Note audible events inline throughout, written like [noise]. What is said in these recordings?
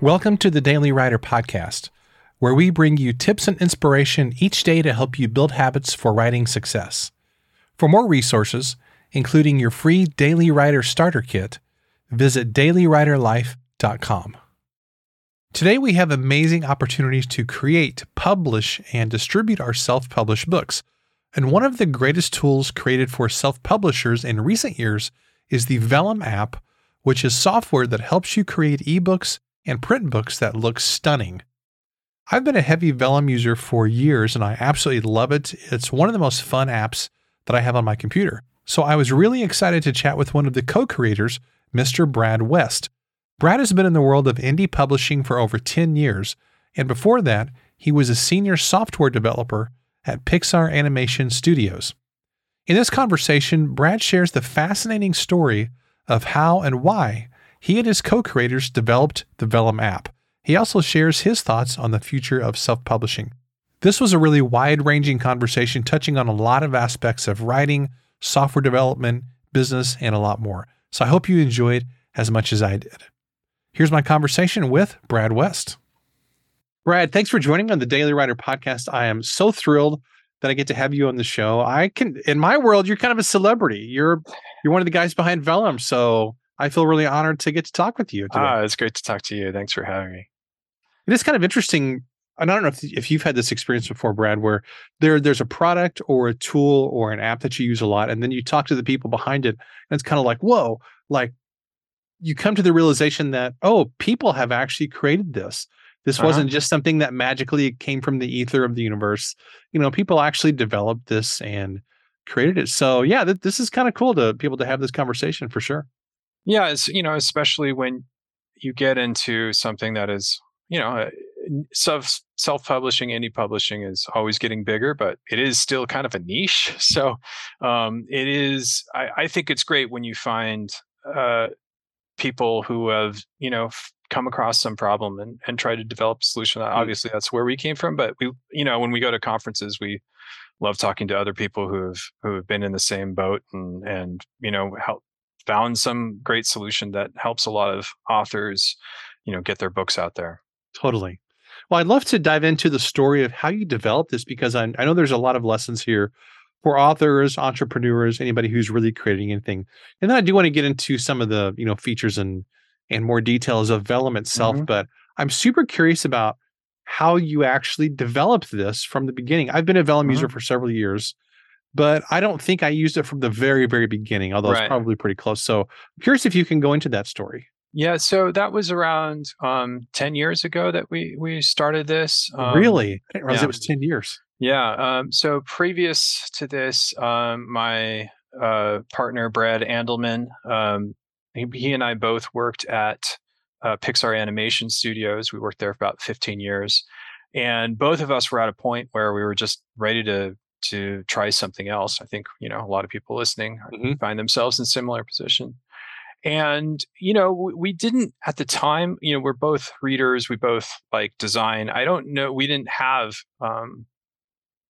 Welcome to the Daily Writer Podcast, where we bring you tips and inspiration each day to help you build habits for writing success. For more resources, including your free Daily Writer Starter Kit, visit dailywriterlife.com. Today, we have amazing opportunities to create, publish, and distribute our self published books. And one of the greatest tools created for self publishers in recent years is the Vellum app, which is software that helps you create ebooks and print books that look stunning. I've been a heavy Vellum user for years and I absolutely love it. It's one of the most fun apps that I have on my computer. So I was really excited to chat with one of the co creators, Mr. Brad West. Brad has been in the world of indie publishing for over 10 years, and before that, he was a senior software developer at Pixar Animation Studios. In this conversation, Brad shares the fascinating story of how and why he and his co creators developed the Vellum app. He also shares his thoughts on the future of self publishing. This was a really wide ranging conversation touching on a lot of aspects of writing, software development, business, and a lot more. So I hope you enjoyed as much as I did. Here's my conversation with Brad West. Brad, thanks for joining me on the Daily Writer podcast. I am so thrilled that I get to have you on the show. I can in my world, you're kind of a celebrity. You're you're one of the guys behind Vellum. So I feel really honored to get to talk with you. Today. Ah, it's great to talk to you. Thanks for having me. It is kind of interesting. And I don't know if, if you've had this experience before, Brad, where there there's a product or a tool or an app that you use a lot, and then you talk to the people behind it, and it's kind of like, whoa, like you come to the realization that, oh, people have actually created this. This uh-huh. wasn't just something that magically came from the ether of the universe. You know, people actually developed this and created it. So yeah, th- this is kind of cool to be able to have this conversation for sure. Yeah, it's you know, especially when you get into something that is, you know, uh, self self publishing, indie publishing is always getting bigger, but it is still kind of a niche. [laughs] So um, it is. I, I think it's great when you find uh, people who have, you know, come across some problem and and try to develop a solution. Mm-hmm. Obviously, that's where we came from. But we, you know, when we go to conferences, we love talking to other people who have who have been in the same boat and and you know help found some great solution that helps a lot of authors, you know, get their books out there. Totally. Well, I'd love to dive into the story of how you developed this because I, I know there's a lot of lessons here for authors, entrepreneurs, anybody who's really creating anything. And then I do want to get into some of the, you know, features and and more details of Vellum itself, mm-hmm. but I'm super curious about how you actually developed this from the beginning. I've been a Vellum mm-hmm. user for several years but I don't think I used it from the very, very beginning, although right. it's probably pretty close. So I'm curious if you can go into that story. Yeah, so that was around um, 10 years ago that we we started this. Um, really? I didn't realize yeah. it was 10 years. Yeah. Um, so previous to this, um, my uh, partner, Brad Andalman, um, he, he, and I both worked at uh, Pixar Animation Studios. We worked there for about 15 years. And both of us were at a point where we were just ready to to try something else. I think, you know, a lot of people listening mm-hmm. find themselves in similar position. And, you know, we, we didn't at the time, you know, we're both readers, we both like design. I don't know, we didn't have um,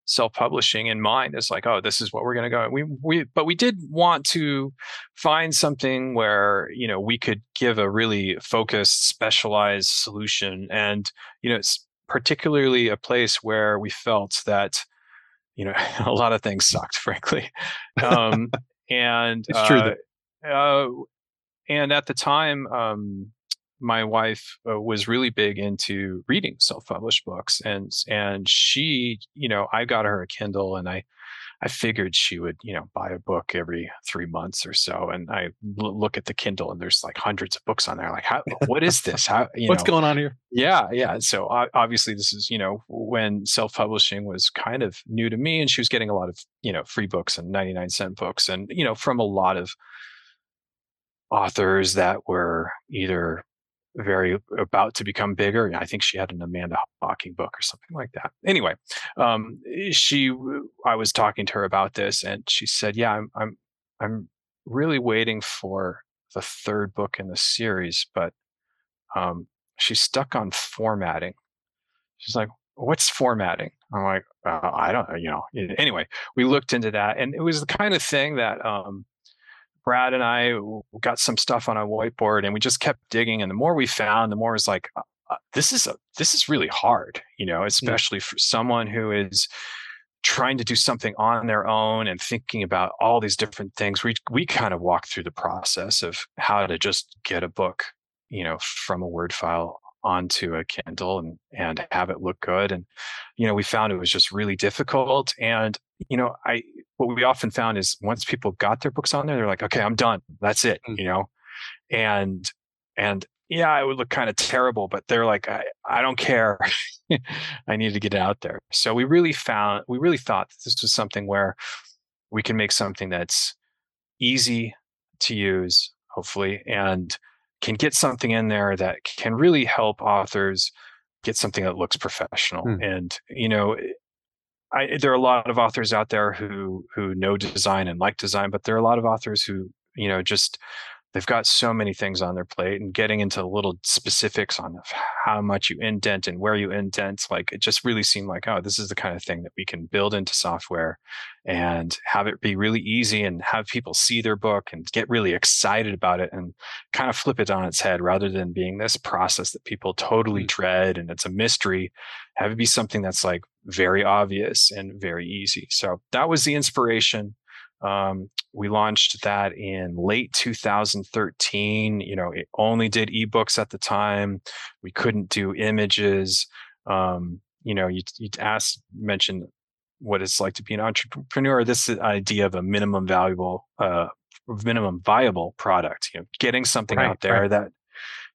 self-publishing in mind as like, oh, this is what we're going to go. We we but we did want to find something where you know we could give a really focused, specialized solution, and you know, it's particularly a place where we felt that you know, [laughs] a lot of things sucked, frankly. [laughs] Um, and it's true. Uh, that- uh, and at the time, um, my wife uh, was really big into reading self-published books, and and she, you know, I got her a Kindle, and I I figured she would, you know, buy a book every three months or so. And I l- look at the Kindle and there's like hundreds of books on there. Like, how, what is this? How, what's know? going on here? Yeah. Yeah. So uh, obviously this is, you know, when self-publishing was kind of new to me and she was getting a lot of, you know, free books and 99 cent books and, you know, from a lot of authors that were either very about to become bigger. I think she had an Amanda Hocking book or something like that. Anyway, um, she, I was talking to her about this, and she said, "Yeah, I'm, I'm, I'm really waiting for the third book in the series, but um, she's stuck on formatting." She's like, "What's formatting?" I'm like, uh, "I don't, you know." Anyway, we looked into that, and it was the kind of thing that um, Brad and I got some stuff on a whiteboard and we just kept digging. And the more we found, the more it was like, uh, this is a this is really hard you know especially for someone who is trying to do something on their own and thinking about all these different things we we kind of walked through the process of how to just get a book you know from a word file onto a kindle and and have it look good and you know we found it was just really difficult and you know i what we often found is once people got their books on there they're like okay i'm done that's it mm. you know and and yeah, it would look kind of terrible, but they're like, I, I don't care. [laughs] I need to get it out there. So we really found, we really thought that this was something where we can make something that's easy to use, hopefully, and can get something in there that can really help authors get something that looks professional. Hmm. And, you know, I, there are a lot of authors out there who who know design and like design, but there are a lot of authors who, you know, just they've got so many things on their plate and getting into little specifics on how much you indent and where you indent like it just really seemed like oh this is the kind of thing that we can build into software and have it be really easy and have people see their book and get really excited about it and kind of flip it on its head rather than being this process that people totally mm-hmm. dread and it's a mystery have it be something that's like very obvious and very easy so that was the inspiration um, we launched that in late 2013. You know, it only did ebooks at the time. We couldn't do images. Um, you know, you you asked mentioned what it's like to be an entrepreneur. This idea of a minimum valuable, uh, minimum viable product. You know, getting something right, out there right. that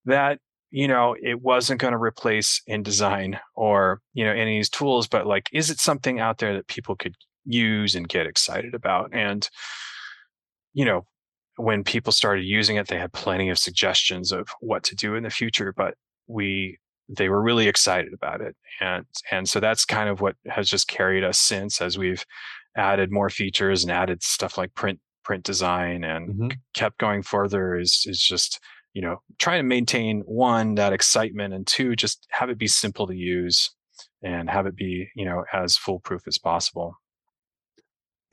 that you know it wasn't going to replace InDesign or you know any of these tools, but like, is it something out there that people could use and get excited about. And, you know, when people started using it, they had plenty of suggestions of what to do in the future, but we they were really excited about it. And and so that's kind of what has just carried us since as we've added more features and added stuff like print print design and mm-hmm. kept going further is is just you know trying to maintain one that excitement and two just have it be simple to use and have it be you know as foolproof as possible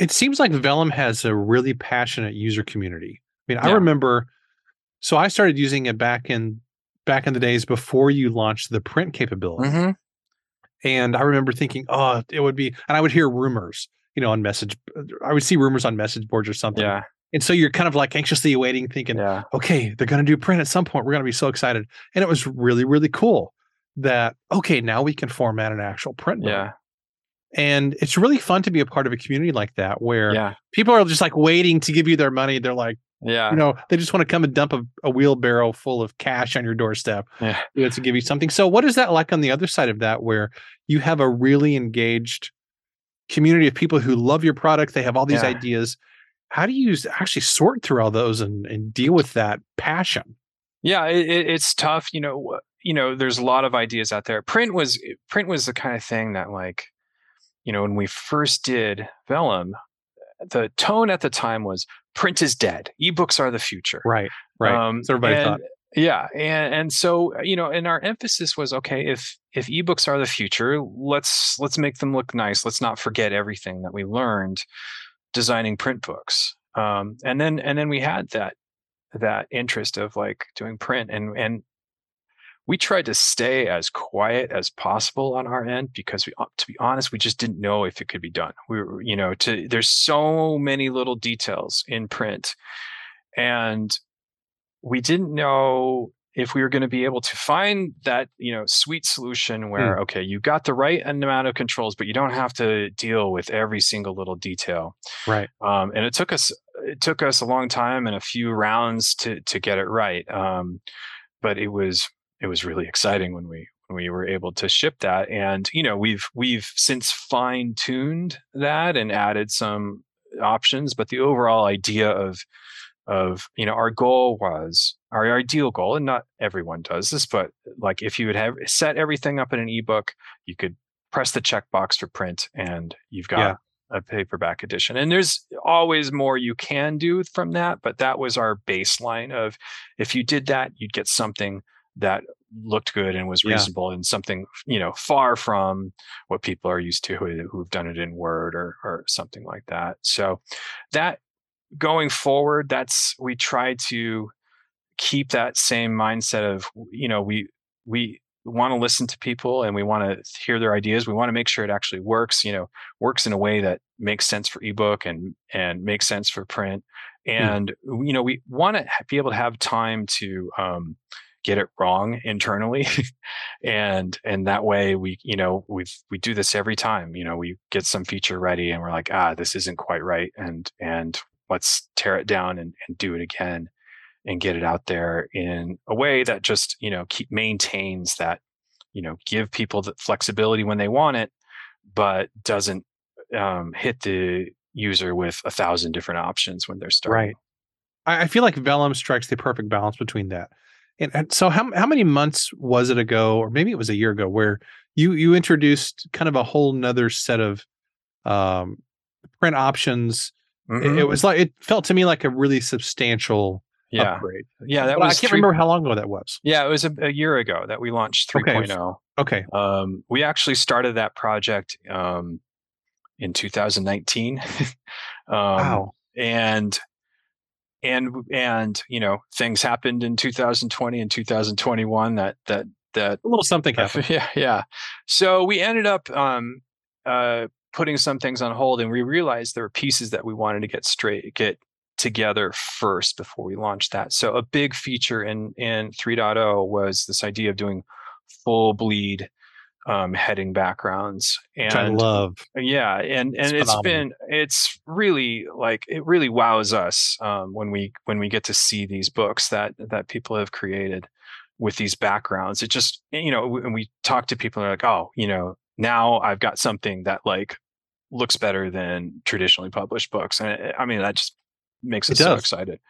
it seems like Vellum has a really passionate user community. I mean, yeah. I remember so I started using it back in back in the days before you launched the print capability. Mm-hmm. And I remember thinking, oh, it would be, and I would hear rumors, you know, on message. I would see rumors on message boards or something. Yeah. And so you're kind of like anxiously awaiting, thinking, yeah. okay, they're going to do print at some point. We're going to be so excited. And it was really, really cool that, okay, now we can format an actual print. Book. And it's really fun to be a part of a community like that where yeah. people are just like waiting to give you their money. They're like, yeah, you know, they just want to come and dump a, a wheelbarrow full of cash on your doorstep yeah. you know, to give you something. So, what is that like on the other side of that, where you have a really engaged community of people who love your product? They have all these yeah. ideas. How do you actually sort through all those and, and deal with that passion? Yeah, it, it's tough. You know, you know, there's a lot of ideas out there. Print was eh, print was the kind of thing that like you know, when we first did Vellum, the tone at the time was print is dead. Ebooks are the future. Right. Right. Um, so everybody and, thought. Yeah, and and so you know, and our emphasis was okay. If if ebooks are the future, let's let's make them look nice. Let's not forget everything that we learned designing print books. Um, and then and then we had that that interest of like doing print and and we tried to stay as quiet as possible on our end because we, uh, to be honest, we just didn't know if it could be done. We were, you know, to there's so many little details in print, and we didn't know if we were going to be able to find that you know sweet solution where hmm. okay you got the right amount of controls but you don't have to deal with every single little detail right um, and it took us it took us a long time and a few rounds to to get it right um, but it was it was really exciting when we when we were able to ship that and you know we've we've since fine tuned that and added some options but the overall idea of of you know our goal was our ideal goal and not everyone does this but like if you would have set everything up in an ebook you could press the checkbox for print and you've got yeah. a paperback edition and there's always more you can do from that but that was our baseline of if you did that you'd get something that looked good and was reasonable yeah. and something you know far from what people are used to who, who've done it in word or or something like that so that going forward that's we try to keep that same mindset of you know we we we want to listen to people and we want to hear their ideas. We want to make sure it actually works, you know, works in a way that makes sense for ebook and and makes sense for print. Hmm. And mm. you know, we want to be able to have time to um, get it wrong internally [laughs] and and that way we you know we we do this every time you know we get some feature ready and we're like ah this isn't quite right and and let's tear it down and, and do it again and get it out there in a way that just you know keep maintains that you know give people the flexibility when they want it but doesn't um, hit the user with a thousand different options when they're starting. Right. I feel like vellum strikes the perfect balance between that and, and so how how many months was it ago, or maybe it was a year ago, where you you introduced kind of a whole nother set of um, print options? It, it, mm-hmm. was like it felt to me like a really substantial yeah. upgrade. Yeah, that was. I can't 3... remember how long ago that was. Yeah, it was a, a year ago that we launched 3.0. Okay. okay. Um, we actually started that project um, in 2019. [laughs] um, wow. And and and you know things happened in 2020 and 2021 that that that a little something happened. [laughs] Yeah, yeah. So we ended up um, uh, putting some things on hold, and we realized there were pieces that we wanted to get straight, get together first before we launched that. So a big feature in in 3.0 was this idea of doing full bleed um, heading backgrounds and Which I love. Yeah, and and it's, it's been it's really like it really wows us um, when we when we get to see these books that that people have created with these backgrounds. It just you know when we talk to people, they're like, oh, you know, now I've got something that like looks better than traditionally published books, and it, I mean that just makes us so excited.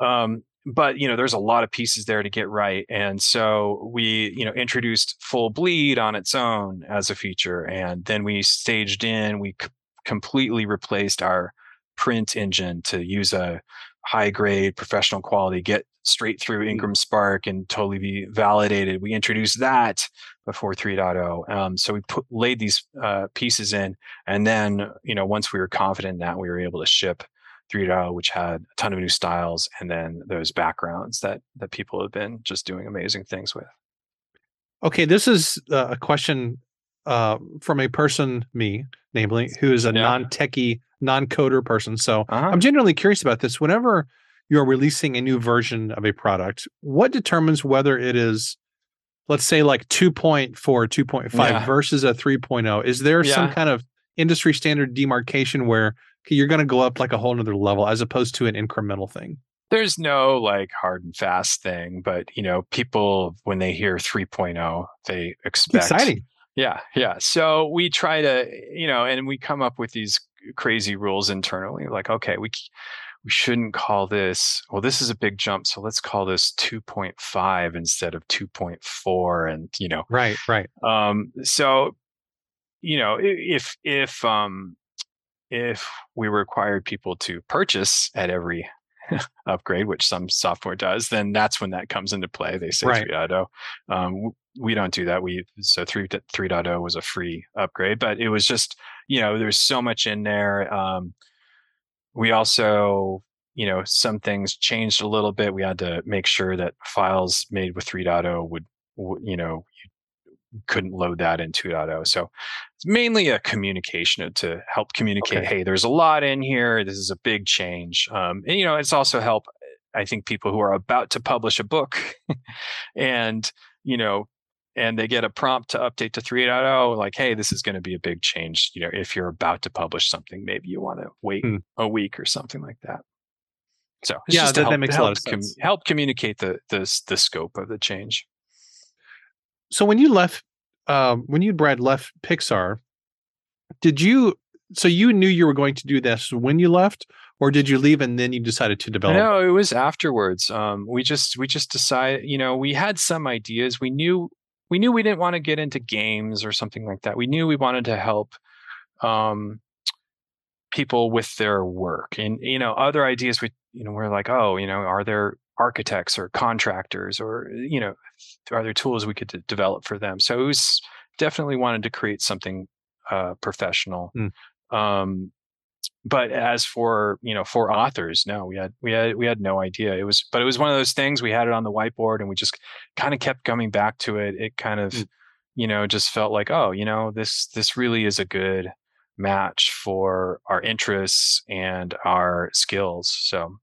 Um, but you know there's a lot of pieces there to get right and so we you know introduced full bleed on its own as a feature and then we staged in we c- completely replaced our print engine to use a high grade professional quality get straight through mm. ingram spark and totally be validated we introduced that before 3.0 um, so we put laid these uh, pieces in and then you know once we were confident in that we were able to ship 3.0, which had a ton of new styles, and then those backgrounds that that people have been just doing amazing things with. Okay, this is uh, a question uh, from a person, me, namely, who is a yeah. non-techie, non-coder person. So uh-huh. I'm genuinely curious about this. Whenever you're releasing a new version of a product, what determines whether it is, let's say, like 2.4, 2.5 yeah. versus a 3.0? Is there yeah. some kind of industry standard demarcation where you're going to go up like a whole nother level as opposed to an incremental thing. There's no like hard and fast thing but you know people when they hear 3.0 they expect exciting. Yeah yeah. So we try to you know and we come up with these crazy rules internally like okay we we shouldn't call this well this is a big jump so let's call this 2.5 instead of 2.4 and you know. Right right. Um so you know if if um if we required people to purchase at every [laughs] upgrade, which some software does, then that's when that comes into play. They say right. 3.0. Um, we don't do that. We so 3 3.0 was a free upgrade, but it was just you know there's so much in there. Um, we also you know some things changed a little bit. We had to make sure that files made with 3.0 would you know couldn't load that in 2.0. So mainly a communication to help communicate, okay. hey, there's a lot in here. This is a big change. Um, and, you know, it's also help, I think, people who are about to publish a book [laughs] and, you know, and they get a prompt to update to 3.0 like hey this is going to be a big change you know if you're about to publish something maybe you want to wait hmm. a week or something like that so yeah that, help, that, makes help, a lot of sense com- help communicate the, the the scope of the change so when you left, um, when you Brad left Pixar, did you? So you knew you were going to do this when you left, or did you leave and then you decided to develop? No, it was afterwards. Um, we just we just decided. You know, we had some ideas. We knew we knew we didn't want to get into games or something like that. We knew we wanted to help um, people with their work, and you know, other ideas. We you know we're like, oh, you know, are there architects or contractors or you know are there tools we could d- develop for them? So it was definitely wanted to create something uh, professional. Mm. um, but as for you know for authors no we had we had we had no idea. It was but it was one of those things we had it on the whiteboard and we just kind of kept coming back to it. It kind of mm. you know just felt like oh you know this this really is a good match for our interests and our skills. So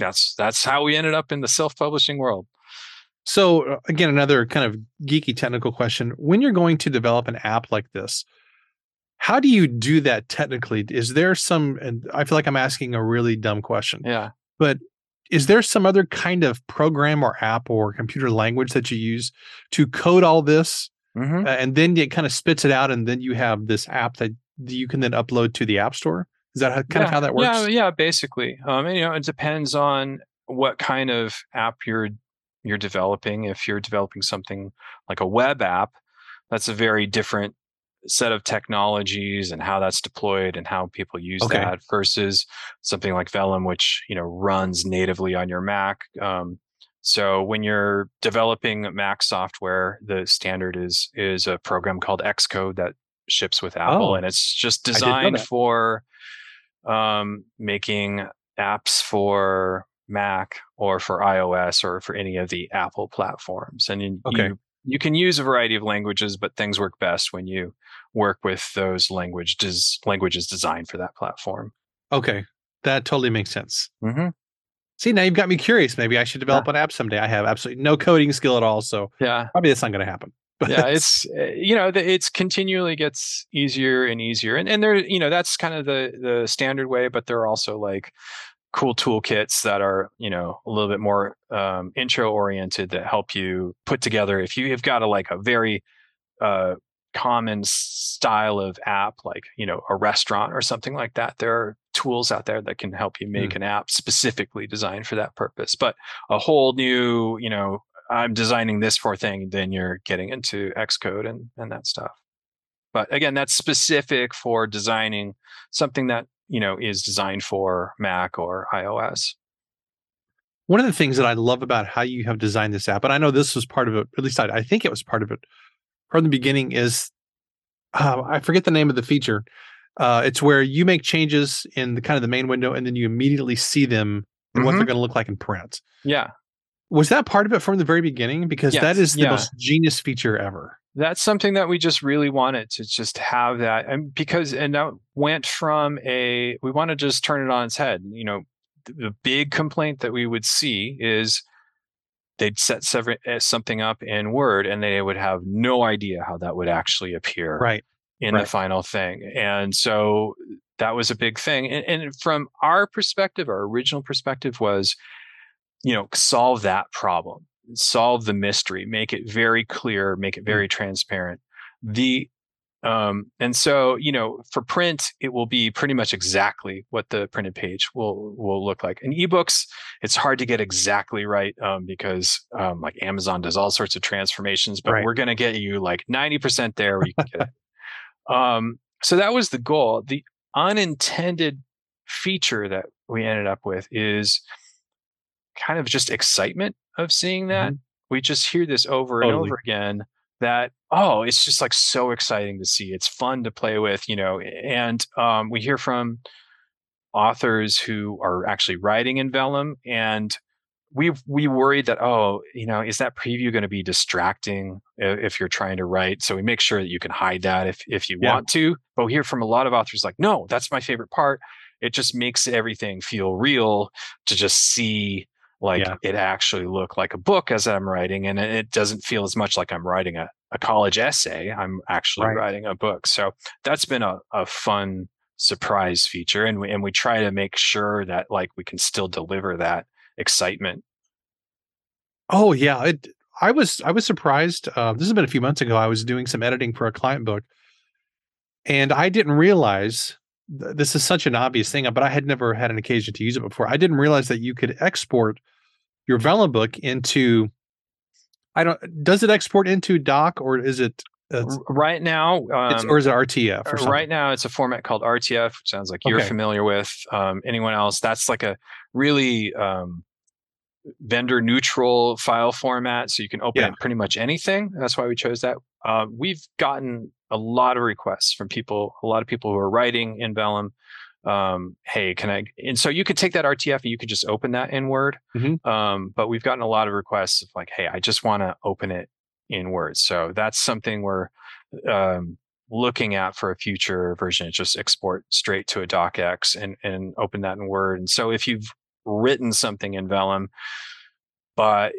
that's that's how we ended up in the self-publishing world so uh, again another kind of geeky technical question when you're going to develop an app like this how do you do that technically? Is there some, and I feel like I'm asking a really dumb question. Yeah. But is there some other kind of program or app or computer language that you use to code all this? Mm-hmm. Uh, and then it kind of spits it out, and then you have this app that you can then upload to the App Store. Is that how, kind yeah. of how that works? Yeah, yeah, basically. Um, and, you know, it depends on what kind of app you're you're developing. If you're developing something like a web app, that's a very different set of technologies and how that's deployed and how people use okay. that versus something like Vellum, which you know runs natively on your Mac. Um, so when you're developing Mac software, the standard is is a program called Xcode that ships with Apple, oh, and it's just designed for um, making apps for Mac or for iOS or for any of the Apple platforms. And you, okay. you you can use a variety of languages, but things work best when you work with those language des- languages designed for that platform. Okay, that totally makes sense. Mm-hmm. See, now you've got me curious. Maybe I should develop yeah. an app someday. I have absolutely no coding skill at all, so yeah, probably that's not going to happen. [laughs] yeah, it's eh, you know it's continually gets easier and easier, and and there you know that's kind of the the standard way, but there are also like cool toolkits that are you know a little bit more um, intro oriented that help you put together if you have got a like a very uh, common style of app like you know a restaurant or something like that there are tools out there that can help you make mm. an app specifically designed for that purpose but a whole new you know i'm designing this for thing then you're getting into xcode and and that stuff but again that's specific for designing something that you know is designed for Mac or iOS. One of the things that I love about how you have designed this app, and I know this was part of it, at least I, I think it was part of it from the beginning, is uh, I forget the name of the feature. Uh, it's where you make changes in the kind of the main window, and then you immediately see them and mm-hmm. what they're mm-hmm. going to look like in print. Yeah. Was that part of it from the very beginning? Because yes. that is the yeah. most genius feature ever that's something that we just really wanted to just have that and because and that went from a we want to just turn it on its head you know the big complaint that we would see is they'd set eh, something up in word and they would have no idea how that would actually appear right in right. the final thing and so that was a big thing and, and from our perspective our original perspective was you know solve that problem solve the mystery, make it very clear, make it very mm. transparent. The um, and so you know for print it will be pretty much exactly what the printed page will will look like in ebooks it's hard to get exactly right um, because um, like amazon does all sorts of transformations but right. we're going to get you like 90% there where you can get it [laughs] um, so that was the goal the unintended feature that we ended up with is kind of just excitement of seeing that. Mm-hmm. We just hear this over totally. and over again that oh it's just like so exciting to see it's fun to play with you know and um, we hear from authors who are actually writing in vellum and we we worried that oh you know is that preview going to be distracting if you're trying to write so we make sure that you can hide that if if you yeah. want to but we hear from a lot of authors like no that's my favorite part it just makes everything feel real to just see like yeah. it actually look like a book as I'm writing, and it doesn't feel as much like I'm writing a, a college essay. I'm actually right. writing a book. So that's been a, a fun surprise feature, and we and we try to make sure that like we can still deliver that excitement. Oh yeah, it, I was I was surprised. Uh, this has been a few months ago. I was doing some editing for a client book, and I didn't realize this is such an obvious thing, but I had never had an occasion to use it before. I didn't realize that you could export your Vellum book into. I don't. Does it export into Doc or is it? Uh, right now, um, or is it RTF? Or right now, it's a format called RTF, which sounds like you're okay. familiar with. Um, anyone else? That's like a really um, vendor neutral file format, so you can open yeah. pretty much anything. That's why we chose that. Uh, we've gotten a lot of requests from people, a lot of people who are writing in Vellum um, hey, can I? And so you could take that RTF and you could just open that in Word. Mhm. Um, but we've gotten a lot of requests of like, hey, I just want to open it in Word. So that's something we're um, looking at for a future version. It's just export straight to a docx and and open that in Word. And so if you've written something in Vellum, but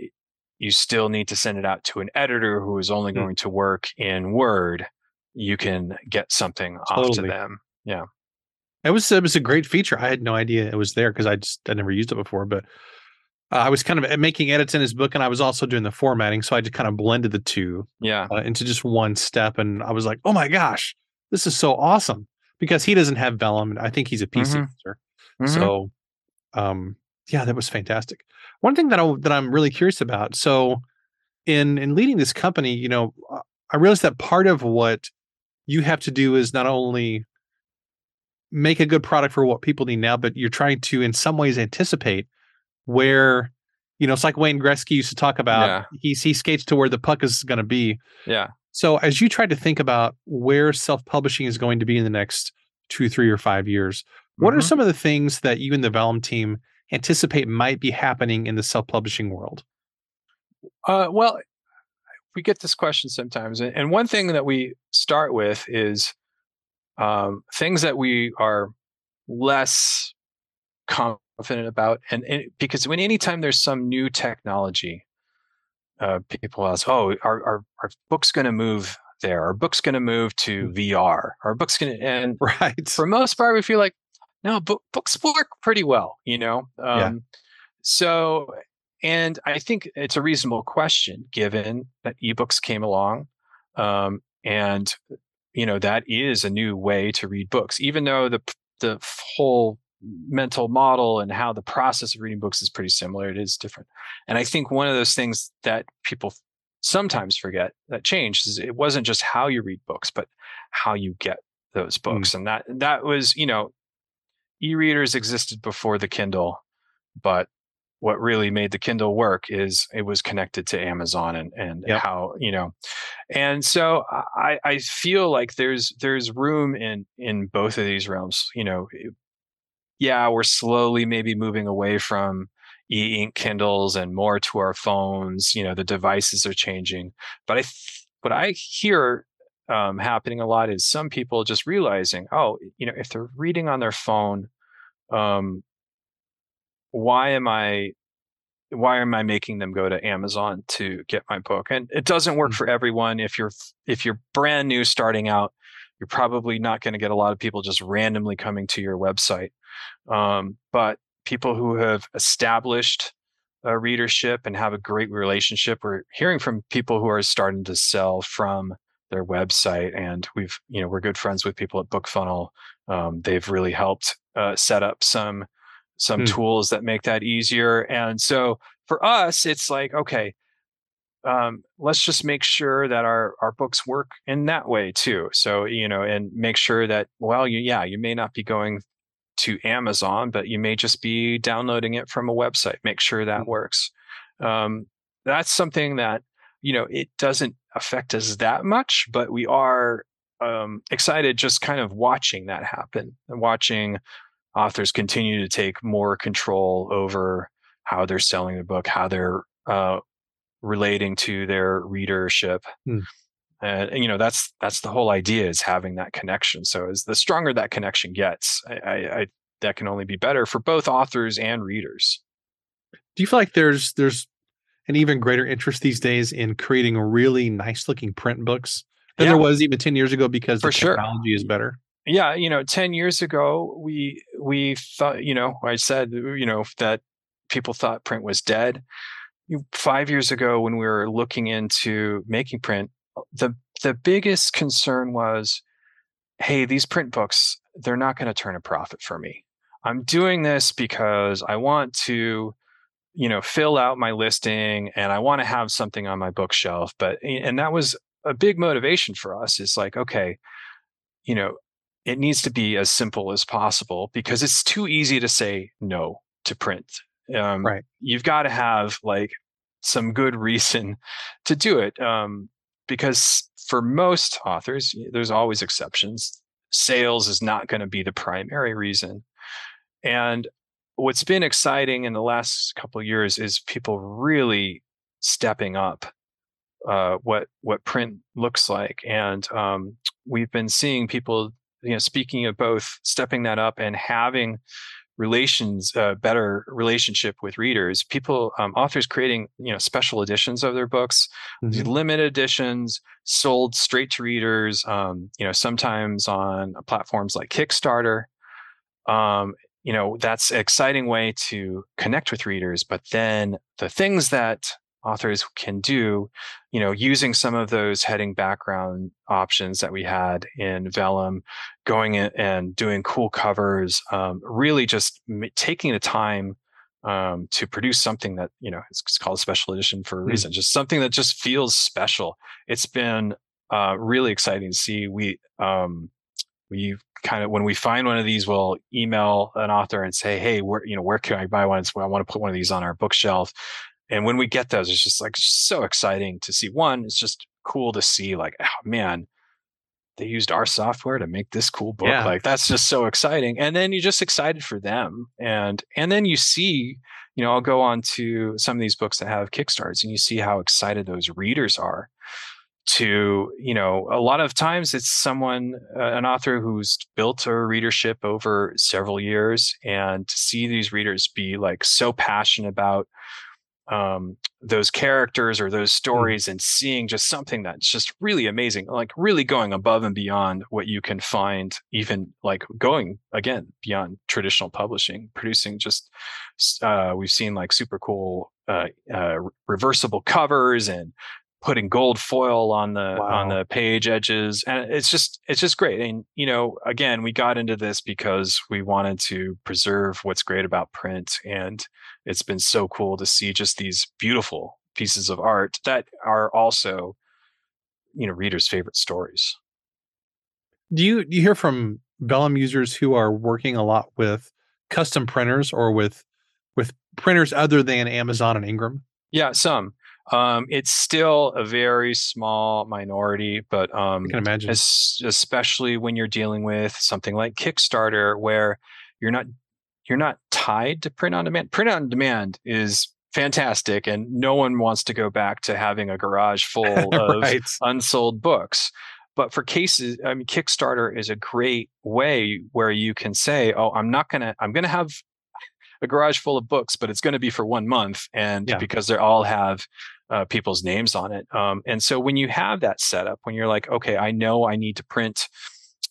you still need to send it out to an editor who is only Mm. going to work in Word, you can get something off to them. Yeah. It was it was a great feature. I had no idea it was there because I just I never used it before. But uh, I was kind of making edits in his book, and I was also doing the formatting, so I just kind of blended the two Yeah. uh, into just one step. And I was like, oh my gosh, this is so awesome because he doesn't have Vellum, and I think he's a PC Mhm. user. Mhm. So, um, yeah, that was fantastic. One thing that I that I'm really curious about. So, in in leading this company, you know, uh, I realized that part of what you have to do is not only make a good product for what people need now, but you're trying to, in some ways, anticipate where, you know, it's like Wayne Gretzky used to talk about. Yeah. He's he skates to where the puck is going to be. yeah. So, as you try to think about where self publishing is going to be in the next two, three, or five years, what are Mhm. some of the things that you and the Vellum team anticipate might be happening in the self publishing world? Uh, well, we get this question sometimes, and and one thing that we start with is um, things that we are less confident about, and, and because when anytime there's some new technology, uh, people ask, "Oh, are are, are books going to move there? Are books going to move to VR? Are books going to?" And [laughs] Right. for most part, we feel like no, book, books work pretty well, you know. Um, Yeah. So, and I think it's a reasonable question given that ebooks came along, um, and you know that is a new way to read books. Even though the the whole mental model and how the process of reading books is pretty similar, it is different. And I think one of those things that people sometimes forget that changed is it wasn't just how you read books, but how you get those books. And that that was, you know, e-readers existed before the Kindle, but what really made the Kindle work is it was connected to Amazon and and Yep. how you know, and so I I feel like there's there's room in in both of these realms. You know, yeah, we're slowly maybe moving away from e-ink Kindles and more to our phones. You know, the devices are changing, but I th- what I hear um, happening a lot is some people just realizing, oh, you know, if they're reading on their phone, um, why am I why am I making them go to Amazon to get my book? And it doesn't work Mm. for everyone. If you're if you're brand new starting out, you're probably not going to get a lot of people just randomly coming to your website. Um, but people who have established a readership and have a great relationship, we're hearing from people who are starting to sell from their website, and we've you know we're good friends with people at BookFunnel. Um, they've really helped uh, set up some some Hmm. tools that make that easier. And so for us, it's like okay, um, let's just make sure that our our books work in that way too. So you know, and make sure that well, you yeah, you may not be going to Amazon, but you may just be downloading it from a website. Make sure that Mhm. works. Um, that's something that you know it doesn't affect us that much, but we are um, excited just kind of watching that happen and watching authors continue to take more control over how they're selling the book, how they're uh, relating to their readership. Hmm. And, and, you know that's that's the whole idea is having that connection. So as the stronger that connection gets, I, I, I that can only be better for both authors and readers. Do you feel like there's there's an even greater interest these days in creating really nice looking print books than Yeah. there was even 10 years ago because For the sure. technology is better? Yeah you know 10 years ago we we thought you know i said you know that people thought print was dead. Five years ago when we were looking into making print uh, the the biggest concern was hey these print books they're not going to turn a profit for me. I'm doing this because i want to you know fill out my listing and i want to have something on my bookshelf. But and that was a big motivation for us is like okay you know it needs to be as simple as possible because it's too easy to say no to print. Um, Right. You've got to have like some good reason [laughs] to do it. Um, because for most authors, there's always exceptions. sales is not going to be the primary reason. And what's been exciting in the last couple of years is people really stepping up uh, what what print looks like, and um, we've been seeing people, you know, speaking of both stepping that up and having relations uh, better relationship with readers people um, authors creating you know special editions of their books mm-hmm. limited editions sold straight to readers um, you know sometimes on platforms like kickstarter um, you know that's an exciting way to connect with readers but then the things that authors can do, you know, using some of those heading background options that we had in Vellum, going in and doing cool covers, um, really just m- taking the time um, to produce something that, you know, it's, it's called a special edition for a hmm. reason, mm. just something that just feels special. It's been uh, really exciting to see. We, um, we kind of when we find one of these we'll email an author and say hey where you know where can i buy one i want to put one of these on our bookshelf and when we get those it's just like so exciting to see. One it's just cool to see like oh man they used our software to make this cool book. Yeah. like that's just so exciting. And then you're just excited for them. And and then you see you know i'll go on to some of these books that have kickstarts and you see how excited those readers are to you know a lot of times it's someone uh, an author who's built a readership over several years and to see these readers be like so passionate about um, those characters or those mm. stories and seeing just something that's just really amazing, like really going above and beyond what you can find, even like going again beyond traditional publishing, producing just, uh, we've seen like super cool uh, uh, reversible covers and putting gold foil on the wow. on the page edges and it's just it's just great and you know again we got into this because we wanted to preserve what's great about print and it's been so cool to see just these beautiful pieces of art that are also you know readers favorite stories. Do you do you hear from vellum users who are working a lot with custom printers or with with printers other than amazon and ingram? Yeah some um, it's still a very small minority, but um, I can imagine, as, especially when you're dealing with something like Kickstarter, where you're not you're not tied to print on demand. Print on demand is fantastic, and no one wants to go back to having a garage full [laughs] of right. unsold books. But for cases, I mean, Kickstarter is a great way where you can say, "Oh, I'm not gonna, I'm gonna have a garage full of books, but it's going to be for one month, and yeah. because they all have uh, people's names on it. Um, and so when you have that setup, when you're like, okay, I know I need to print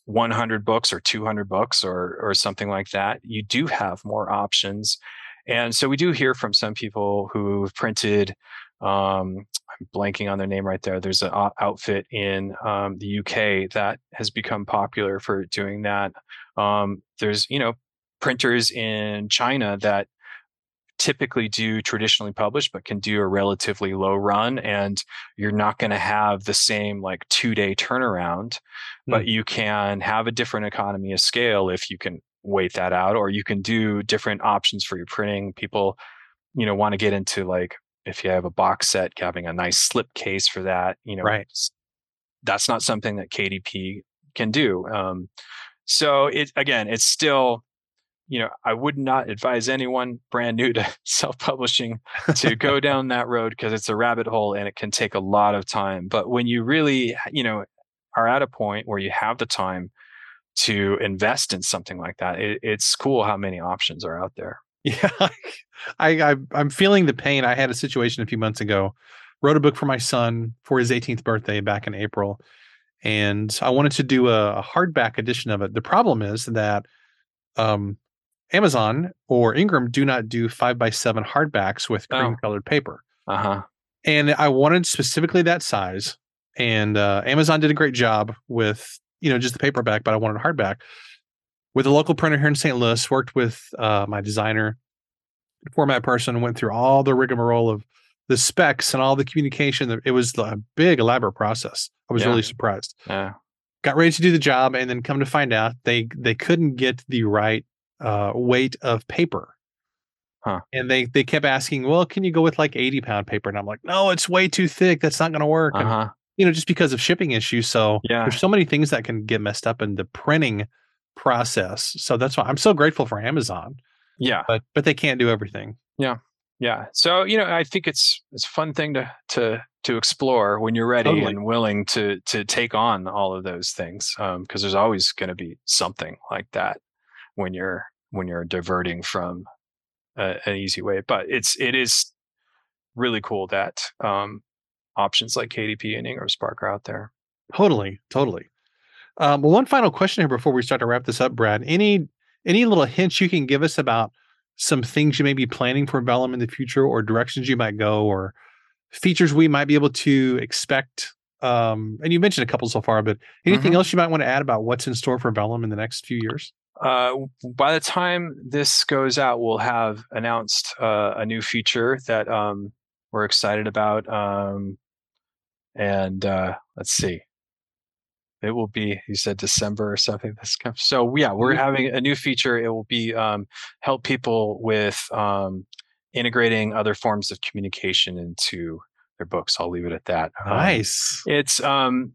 100 books or 200 books or or something like that, you do have more options. And so we do hear from some people who've printed. Um, I'm blanking on their name right there. There's an outfit in um, the UK that has become popular for doing that. Um, there's you know printers in China that typically do traditionally published but can do a relatively low run and you're not going to have the same like two day turnaround mm. but you can have a different economy of scale if you can wait that out or you can do different options for your printing people you know want to get into like if you have a box set having a nice slip case for that you know right that's not something that kdp can do um, so it again it's still you know, I would not advise anyone brand new to [laughs] self publishing to go [laughs] down that road because it's a rabbit hole and it can take a lot of time. But when you really, you know, are at a point where you have the time to invest in something like that, it, it's cool how many options are out there. Yeah, [laughs] I, I I'm feeling the pain. I had a situation a few months ago. Wrote a book for my son for his 18th birthday back in April, and I wanted to do a, a hardback edition of it. The problem is that um, Amazon or Ingram do not do five by seven hardbacks with cream colored oh. paper. Uh huh. And I wanted specifically that size, and uh, Amazon did a great job with you know just the paperback, but I wanted a hardback. With a local printer here in St. Louis, worked with uh, my designer, format person, went through all the rigmarole of the specs and all the communication. It was a big, elaborate process. I was yeah. really surprised. Yeah. Got ready to do the job, and then come to find out they they couldn't get the right uh, weight of paper. Huh. And they they kept asking, well, can you go with like 80 pound paper? And I'm like, no, it's way too thick. That's not going to work. Uh-huh. you know, just because of shipping issues. So Yeah. there's so many things that can get messed up in the printing process. So that's why I'm so grateful for Amazon, Yeah. but but they can't do everything. Yeah. Yeah. So, you know, I think it's it's a fun thing to to to explore when you're ready Totally. and willing to to take on all of those things. Um, because there's always going to be something like that when you're when you're diverting from a, an easy way. But it's it is really cool that um options like KDP and Ingram Spark are out there. Totally, totally. Um, well, one final question here before we start to wrap this up, Brad. Any any little hints you can give us about some things you may be planning for Vellum in the future, or directions you might go, or features we might be able to expect? Um, and you mentioned a couple so far, but anything Mhm. else you might want to add about what's in store for Vellum in the next few years? Uh, by the time this goes out, we'll have announced uh, a new feature that um, we're excited about. Um, and uh, let's see, it will be you said December or something. This comes. So yeah, we're Mhm. having a new feature. It will be um, help people with um, integrating other forms of communication into their books. I'll leave it at that. Um, Nice. it's um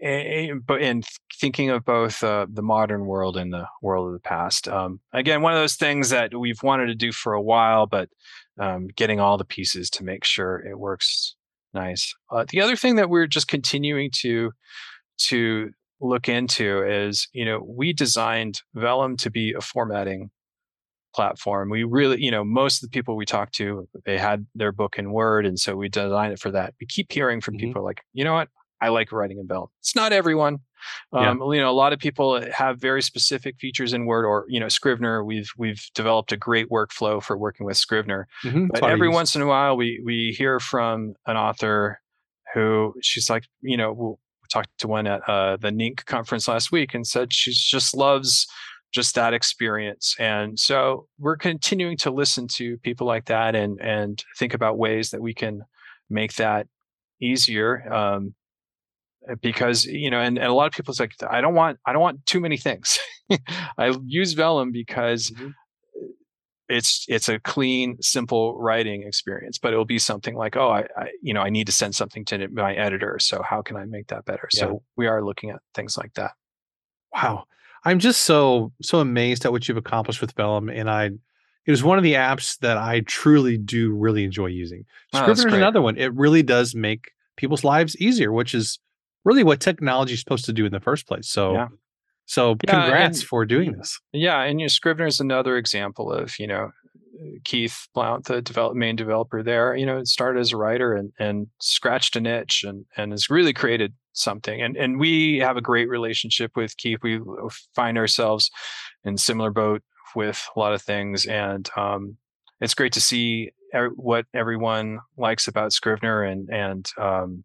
but in thinking of both uh, the modern world and the world of the past um, again one of those things that we've wanted to do for a while but um, getting all the pieces to make sure it works nice. Uh, the other thing that we're just continuing to to look into is you know we designed vellum to be a formatting platform. We really you know most of the people we talk to they had their book in word and so we designed it for that. We keep hearing from Mhm. people like you know what i like writing in vellum it's not everyone. Yeah. um, you know a lot of people have very specific features in word or you know scrivener. We've we've developed a great workflow for working with scrivener. Mhm, but every once in a while we we hear from an author who she's like you know we talked to one at uh, the NINC conference last week and said she just loves just that experience. And so we're continuing to listen to people like that and and think about ways that we can make that easier. Um, because you know and, and a lot of people's like i don't want i don't want too many things [laughs] i use vellum because Mhm. it's it's a clean simple writing experience but it'll be something like oh I, I you know i need to send something to my editor so how can i make that better Yeah. so we are looking at things like that Wow. I'm just so so amazed at what you've accomplished with Vellum. And I it was one of the apps that I truly do really enjoy using. Oh, Scrivener is another one. It really does make people's lives easier, which is really what technology is supposed to do in the first place. So Yeah. so Yeah, congrats and- for doing this. yeah and your scrivener is another example of you know keith blount the develop, main developer there you know started as a writer and and scratched an itch and and has really created something and and we have a great relationship with keith we find ourselves in similar boat with a lot of things and um it's great to see er- what everyone likes about scrivener and and um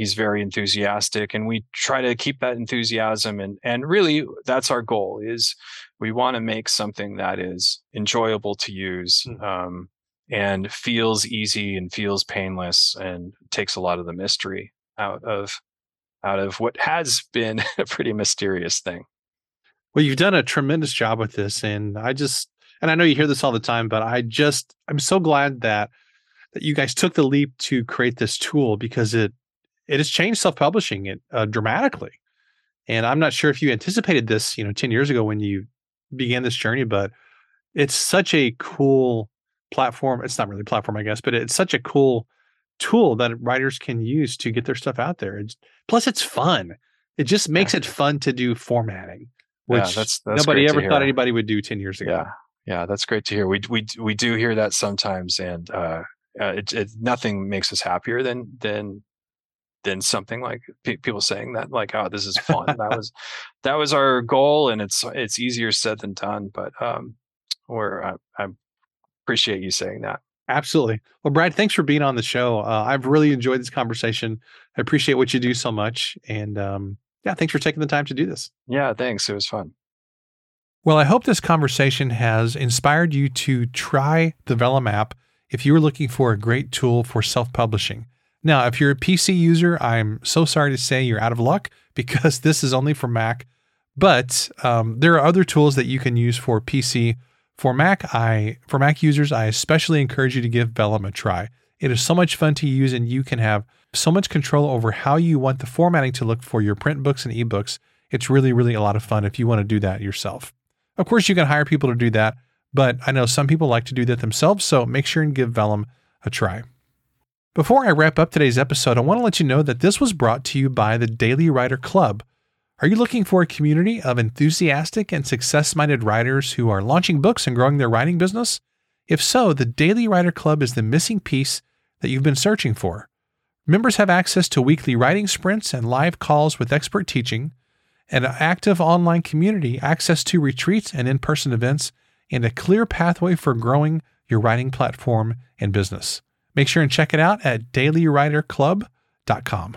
he's very enthusiastic and we try to keep that enthusiasm and and really that's our goal is we want to make something that is enjoyable to use Mm. um, and feels easy and feels painless and takes a lot of the mystery out of out of what has been [laughs] a pretty mysterious thing Well, you've done a tremendous job with this, and I just and I know you hear this all the time, but I just I'm so glad that that you guys took the leap to create this tool because it it has changed self-publishing it uh, dramatically. And I'm not sure if you anticipated this, you know, 10 years ago when you began this journey, but it's such a cool platform. It's not really a platform, I guess, but it's such a cool tool that writers can use to get their stuff out there. It's, plus, it's fun. It just makes it fun to do formatting, Yeah, which that's- that's nobody ever thought anybody would do 10 years ago. yeah yeah that's great to hear we we we do hear that sometimes and uh, uh it, it nothing makes us happier than than than something like pe- people saying that like oh this is fun [laughs] that was that was our goal and it's it's easier said than done but um we're I, I appreciate you saying that Absolutely. Well, Brad, thanks for being on the show. Uh, I've really enjoyed this conversation. I appreciate what you do so much. And um, yeah, thanks for taking the time to do this. yeah thanks it was fun Well, I hope this conversation has inspired you to try the Vellum app if you are looking for a great tool for self publishing. Now, if you're a PC user, I'm so sorry to say you're out of luck [laughs] because this is only for Mac. But um, there are other tools that you can use for PC. For Mac, I for Mac users, I especially encourage you to give Vellum a try. It is so much fun to use, and you can have so much control over how you want the formatting to look for your print books and ebooks. It's really, really a lot of fun if you want to do that yourself. Of course, you can hire people to do that, but I know some people like to do that themselves, so make sure and give Vellum a try. Before I wrap up today's episode, I want to let you know that this was brought to you by the Daily Writer Club. Are you looking for a community of enthusiastic and success minded writers who are launching books and growing their writing business? If so, the Daily Writer Club is the missing piece that you've been searching for. Members have access to weekly writing sprints and live calls with expert teaching, an active online community, access to retreats and in person events, and a clear pathway for growing your writing platform and business. Make sure and check it out at dailywriterclub.com.